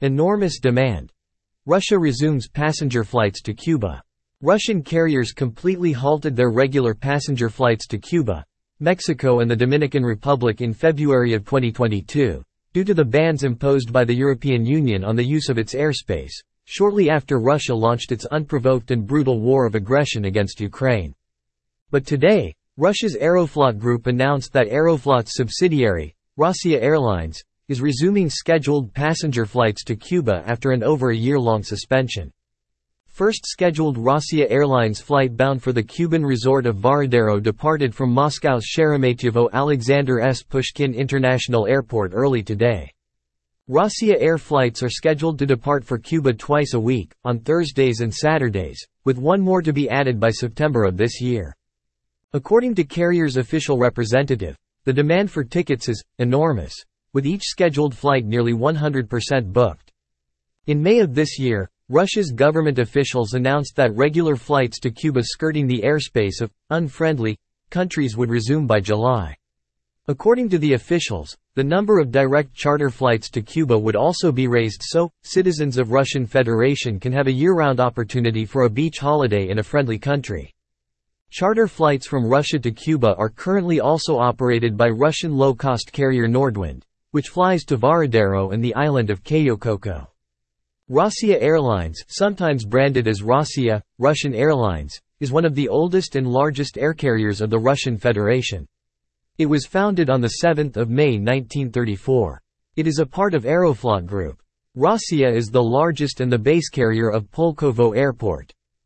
Enormous demand. Russia resumes passenger flights to Cuba. Russian carriers completely halted their regular passenger flights to Cuba, Mexico and the Dominican Republic in February of 2022, due to the bans imposed by the European Union on the use of its airspace, shortly after Russia launched its unprovoked and brutal war of aggression against Ukraine. But today, Russia's Aeroflot Group announced that Aeroflot's subsidiary, Rossiya Airlines, is resuming scheduled passenger flights to Cuba after an over a year-long suspension. First scheduled Rossiya Airlines flight bound for the Cuban resort of Varadero departed from Moscow's Sheremetyevo Alexander S. Pushkin International Airport early today. Rossiya Air flights are scheduled to depart for Cuba twice a week, on Thursdays and Saturdays, with one more to be added by September of this year. According to carrier's official representative, the demand for tickets is enormous, with each scheduled flight nearly 100% booked. In May of this year, Russia's government officials announced that regular flights to Cuba skirting the airspace of unfriendly countries would resume by July. According to the officials, the number of direct charter flights to Cuba would also be raised so, citizens of Russian Federation can have a year-round opportunity for a beach holiday in a friendly country. Charter flights from Russia to Cuba are currently also operated by Russian low-cost carrier Nordwind, which flies to Varadero and the island of Cayo Coco. Rossiya Airlines, sometimes branded as Rossiya, Russian Airlines, is one of the oldest and largest air carriers of the Russian Federation. It was founded on 7 May 1934. It is a part of Aeroflot Group. Rossiya is the largest and the base carrier of Pulkovo Airport.